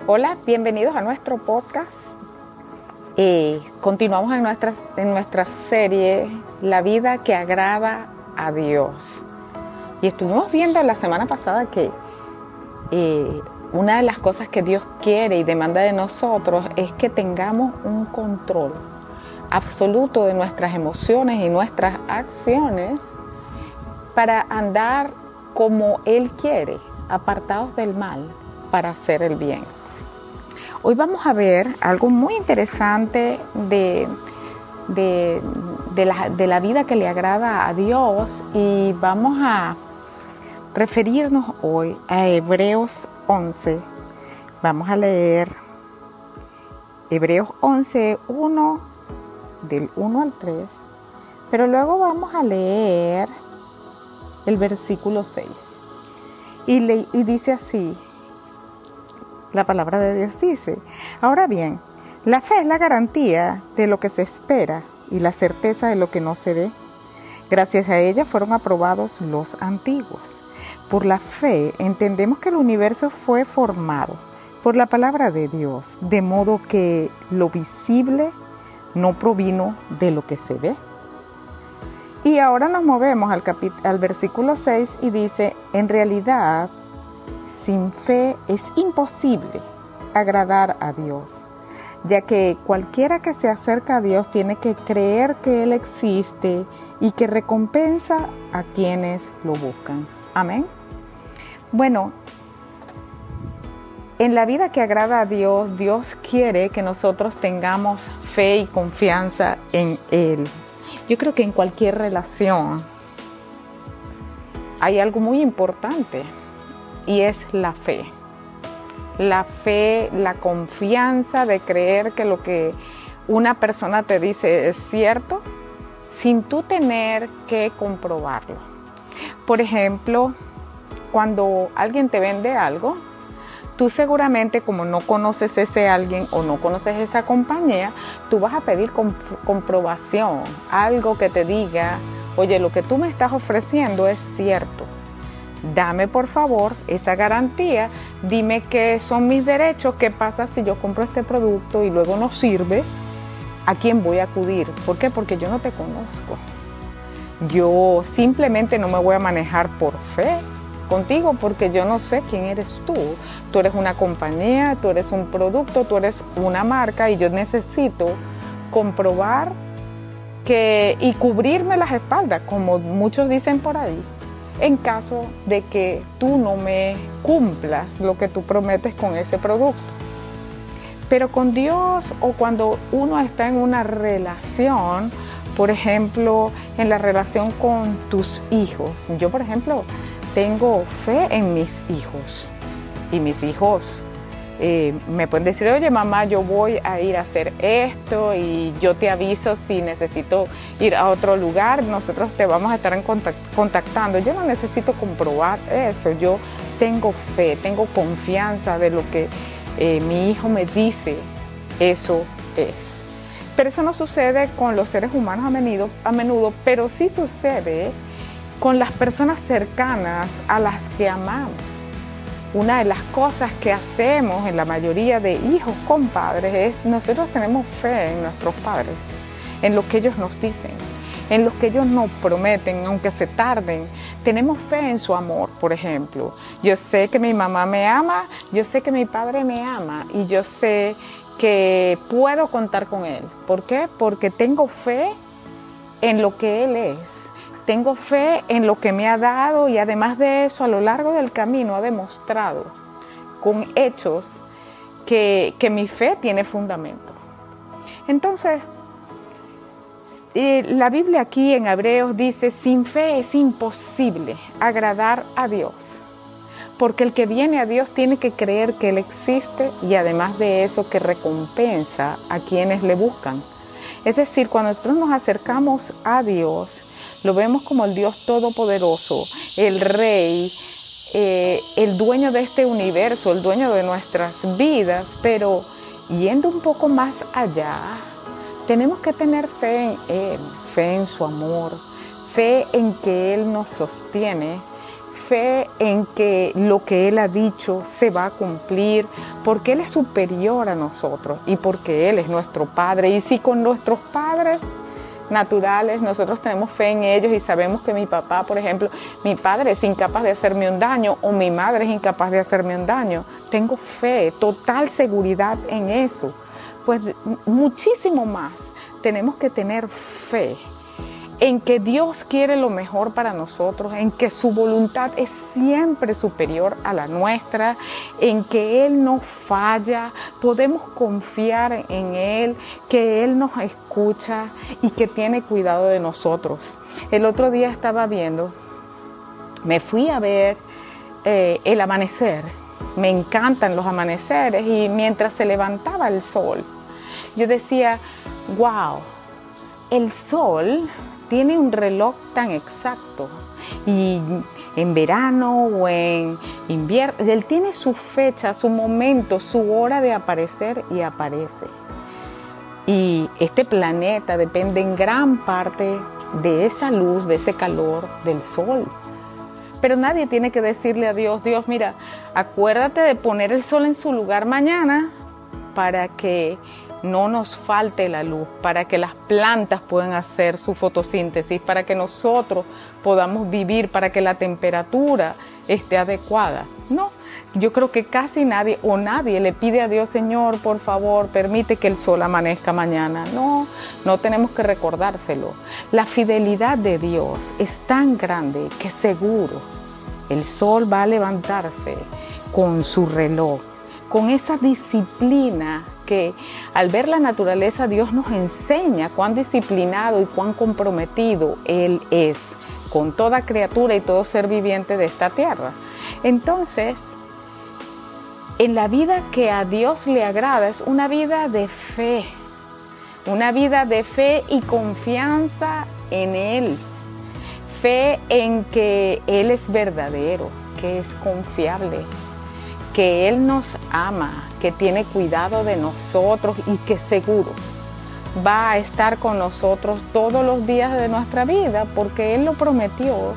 Hola, bienvenidos a nuestro podcast. Eh, continuamos en nuestra, en nuestra serie La vida que agrada a Dios. Y estuvimos viendo la semana pasada que eh, una de las cosas que Dios quiere y demanda de nosotros es que tengamos un control absoluto de nuestras emociones y nuestras acciones para andar como Él quiere, apartados del mal, para hacer el bien. Hoy vamos a ver algo muy interesante de, la, vida que le agrada a Dios y vamos a referirnos hoy a Hebreos 11. Vamos a leer Hebreos 11, 1, del 1 al 3, pero luego vamos a leer el versículo 6. Y, le, y dice así, la palabra de Dios dice, ahora bien, la fe es la garantía de lo que se espera y la certeza de lo que no se ve. Gracias a ella fueron aprobados los antiguos. Por la fe entendemos que el universo fue formado por la palabra de Dios, de modo que lo visible no provino de lo que se ve. Y ahora nos movemos al, al versículo 6 y dice, en realidad, sin fe es imposible agradar a Dios, ya que cualquiera que se acerca a Dios tiene que creer que Él existe y que recompensa a quienes lo buscan. Amén. Bueno, en la vida que agrada a Dios, Dios quiere que nosotros tengamos fe y confianza en Él. Yo creo que en cualquier relación hay algo muy importante y es la fe. La fe, la confianza de creer que lo que una persona te dice es cierto sin tú tener que comprobarlo. Por ejemplo, cuando alguien te vende algo, tú seguramente como no conoces ese alguien o no conoces esa compañía, tú vas a pedir comprobación, algo que te diga, oye, lo que tú me estás ofreciendo es cierto. Dame por favor esa garantía, dime qué son mis derechos, qué pasa si yo compro este producto y luego no sirve, a quién voy a acudir. ¿Por qué? Porque yo no te conozco. Yo simplemente no me voy a manejar por fe, contigo porque yo no sé quién eres tú. Tú eres una compañía, tú eres un producto, tú eres una marca y yo necesito comprobar que y cubrirme las espaldas, como muchos dicen por ahí, en caso de que tú no me cumplas lo que tú prometes con ese producto. Pero con Dios o cuando uno está en una relación, por ejemplo, en la relación con tus hijos. Yo, por ejemplo, tengo fe en mis hijos y mis hijos me pueden decir, oye mamá, yo voy a ir a hacer esto y yo te aviso si necesito ir a otro lugar, nosotros te vamos a estar en contactando. Yo no necesito comprobar eso, yo tengo fe, tengo confianza de lo que eh, mi hijo me dice, eso es. Pero eso no sucede con los seres humanos a menudo, a menudo pero sí sucede con las personas cercanas a las que amamos. Una de las cosas que hacemos en la mayoría de hijos con padres es nosotros tenemos fe en nuestros padres, en lo que ellos nos dicen, en lo que ellos nos prometen, aunque se tarden. Tenemos fe en su amor, por ejemplo. Yo sé que mi mamá me ama, yo sé que mi padre me ama y yo sé que puedo contar con él. ¿Por qué? Porque tengo fe en lo que él es tengo fe en lo que me ha dado y además de eso a lo largo del camino ha demostrado con hechos que, mi fe tiene fundamento. Entonces, eh, la Biblia aquí en Hebreos dice, sin fe es imposible agradar a Dios, porque el que viene a Dios tiene que creer que Él existe y además de eso que recompensa a quienes le buscan. Es decir, cuando nosotros nos acercamos a Dios, lo vemos como el Dios Todopoderoso, el Rey, eh, el dueño de este universo, el dueño de nuestras vidas, pero yendo un poco más allá, tenemos que tener fe en Él, fe en su amor, fe en que Él nos sostiene, fe en que lo que Él ha dicho se va a cumplir, porque Él es superior a nosotros y porque Él es nuestro Padre. Y si con nuestros padres naturales, nosotros tenemos fe en ellos y sabemos que mi papá, por ejemplo, mi padre es incapaz de hacerme un daño o mi madre es incapaz de hacerme un daño. Tengo fe, total seguridad en eso. Pues muchísimo más tenemos que tener fe en que Dios quiere lo mejor para nosotros, en que su voluntad es siempre superior a la nuestra, en que Él no falla, podemos confiar en Él, que Él nos escucha y que tiene cuidado de nosotros. El otro día estaba viendo, me fui a ver eh, el amanecer, me encantan los amaneceres y mientras se levantaba el sol, yo decía, wow, el sol tiene un reloj tan exacto y en verano o en invierno, él tiene su fecha, su momento, su hora de aparecer y aparece. Y este planeta depende en gran parte de esa luz, de ese calor del sol. Pero nadie tiene que decirle a Dios, Dios, mira, acuérdate de poner el sol en su lugar mañana para que no nos falte la luz, para que las plantas puedan hacer su fotosíntesis, para que nosotros podamos vivir, para que la temperatura esté adecuada. No, yo creo que casi nadie o nadie le pide a Dios, Señor, por favor, permite que el sol amanezca mañana. No, no tenemos que recordárselo. La fidelidad de Dios es tan grande que seguro el sol va a levantarse con su reloj, con esa disciplina que al ver la naturaleza Dios nos enseña cuán disciplinado y cuán comprometido Él es con toda criatura y todo ser viviente de esta tierra. Entonces, en la vida que a Dios le agrada es una vida de fe, una vida de fe y confianza en Él, fe en que Él es verdadero, que es confiable, que Él nos ama, que tiene cuidado de nosotros y que seguro va a estar con nosotros todos los días de nuestra vida porque Él lo prometió.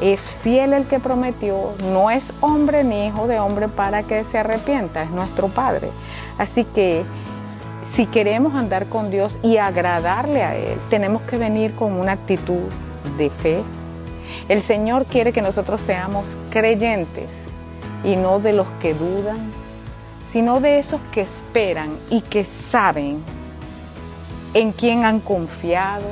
Es fiel el que prometió, no es hombre ni hijo de hombre para que se arrepienta, es nuestro Padre. Así que si queremos andar con Dios y agradarle a Él, tenemos que venir con una actitud de fe. El Señor quiere que nosotros seamos creyentes y no de los que dudan, sino de esos que esperan y que saben en quién han confiado,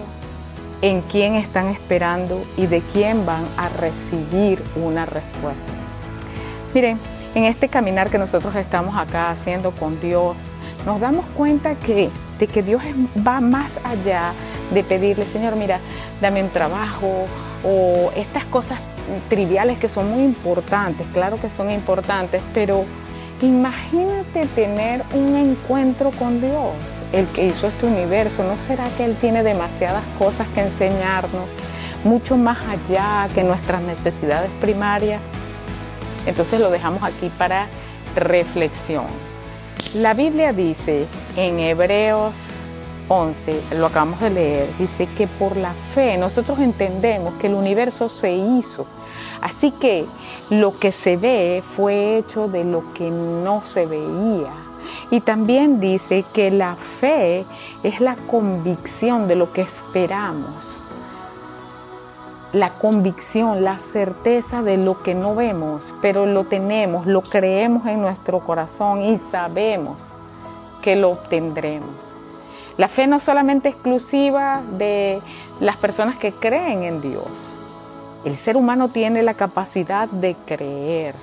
en quién están esperando y de quién van a recibir una respuesta. Miren, en este caminar que nosotros estamos acá haciendo con Dios, nos damos cuenta que, de que Dios va más allá de pedirle, Señor, mira, dame un trabajo o estas cosas triviales que son muy importantes, claro que son importantes, pero Imagínate tener un encuentro con Dios, el que hizo este universo. ¿No será que Él tiene demasiadas cosas que enseñarnos, mucho más allá que nuestras necesidades primarias? Entonces lo dejamos aquí para reflexión. La Biblia dice en Hebreos 11, lo acabamos de leer, dice que por la fe nosotros entendemos que el universo se hizo Así que lo que se ve fue hecho de lo que no se veía. Y también dice que la fe es la convicción de lo que esperamos. La convicción, la certeza de lo que no vemos, pero lo tenemos, lo creemos en nuestro corazón y sabemos que lo obtendremos. La fe no solamente exclusiva de las personas que creen en Dios, el ser humano tiene la capacidad de creer.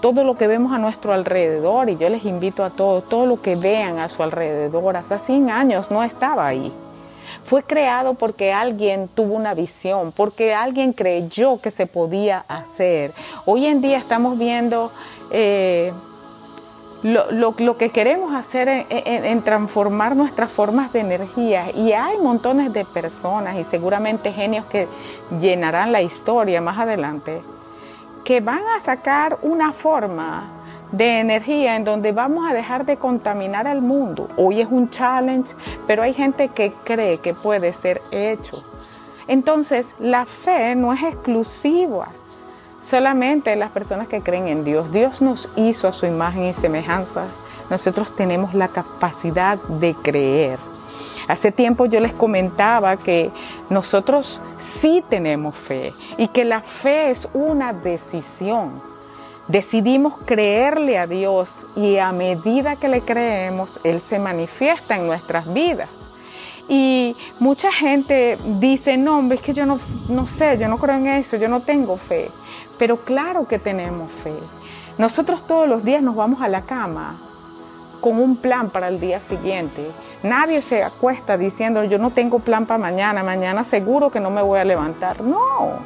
Todo lo que vemos a nuestro alrededor, y yo les invito a todos, todo lo que vean a su alrededor, hace 100 años no estaba ahí. Fue creado porque alguien tuvo una visión, porque alguien creyó que se podía hacer. Hoy en día estamos viendo eh, lo, que queremos hacer en, transformar nuestras formas de energía. Y hay montones de personas y seguramente genios que llenarán la historia más adelante, que van a sacar una forma de energía en donde vamos a dejar de contaminar al mundo. Hoy es un challenge, pero hay gente que cree que puede ser hecho. Entonces, la fe no es exclusiva solamente las personas que creen en Dios. Dios nos hizo a su imagen y semejanza. Nosotros tenemos la capacidad de creer. Hace tiempo yo les comentaba que nosotros sí tenemos fe y que la fe es una decisión. Decidimos creerle a Dios y a medida que le creemos, Él se manifiesta en nuestras vidas. Y mucha gente dice, no, es que yo no, no sé, yo no creo en eso, yo no tengo fe. Pero claro que tenemos fe. Nosotros todos los días nos vamos a la cama con un plan para el día siguiente. Nadie se acuesta diciendo, yo no tengo plan para mañana, mañana seguro que no me voy a levantar. No,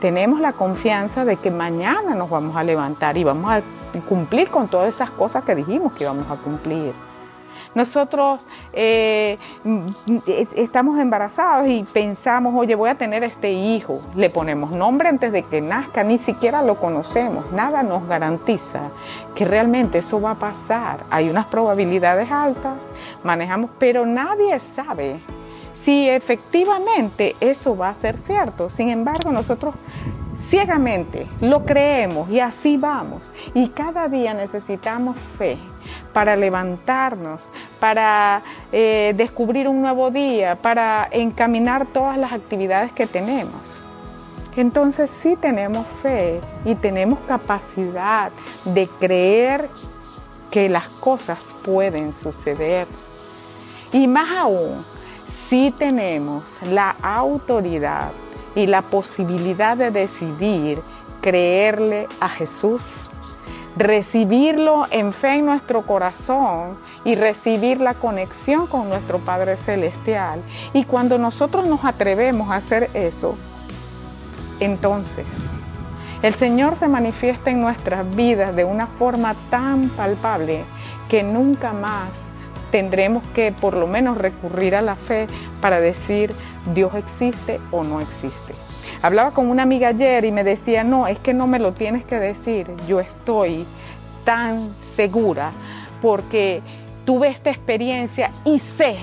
tenemos la confianza de que mañana nos vamos a levantar y vamos a cumplir con todas esas cosas que dijimos que íbamos a cumplir. Nosotros eh, estamos embarazados y pensamos, oye, voy a tener este hijo. Le ponemos nombre antes de que nazca, ni siquiera lo conocemos. Nada nos garantiza que realmente eso va a pasar. Hay unas probabilidades altas, manejamos, pero nadie sabe si efectivamente eso va a ser cierto. Sin embargo, nosotros ciegamente lo creemos y así vamos. Y cada día necesitamos fe para levantarnos, para eh, descubrir un nuevo día, para encaminar todas las actividades que tenemos. Entonces sí tenemos fe y tenemos capacidad de creer que las cosas pueden suceder. Y más aún, sí tenemos la autoridad y la posibilidad de decidir creerle a Jesús recibirlo en fe en nuestro corazón y recibir la conexión con nuestro Padre Celestial. Y cuando nosotros nos atrevemos a hacer eso, entonces el Señor se manifiesta en nuestras vidas de una forma tan palpable que nunca más tendremos que por lo menos recurrir a la fe para decir Dios existe o no existe. Hablaba con una amiga ayer y me decía, no, es que no me lo tienes que decir, yo estoy tan segura porque tuve esta experiencia y sé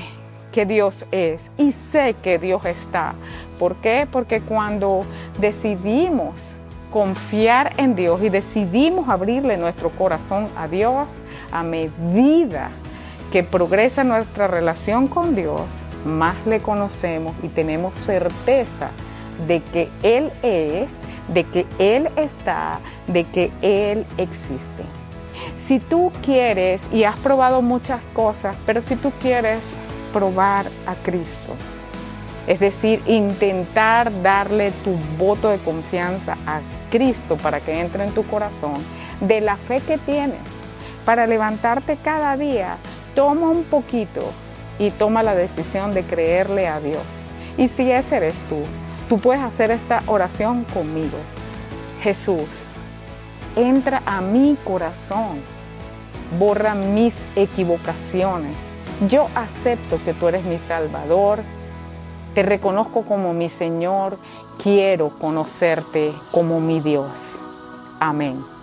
que Dios es y sé que Dios está. ¿Por qué? Porque cuando decidimos confiar en Dios y decidimos abrirle nuestro corazón a Dios, a medida que progresa nuestra relación con Dios, más le conocemos y tenemos certeza de que Él es, de que Él está, de que Él existe. Si tú quieres, y has probado muchas cosas, pero si tú quieres probar a Cristo, es decir, intentar darle tu voto de confianza a Cristo para que entre en tu corazón, de la fe que tienes, para levantarte cada día, toma un poquito y toma la decisión de creerle a Dios. Y si ese eres tú, Tú puedes hacer esta oración conmigo. Jesús, entra a mi corazón, borra mis equivocaciones. Yo acepto que tú eres mi Salvador, te reconozco como mi Señor, quiero conocerte como mi Dios. Amén.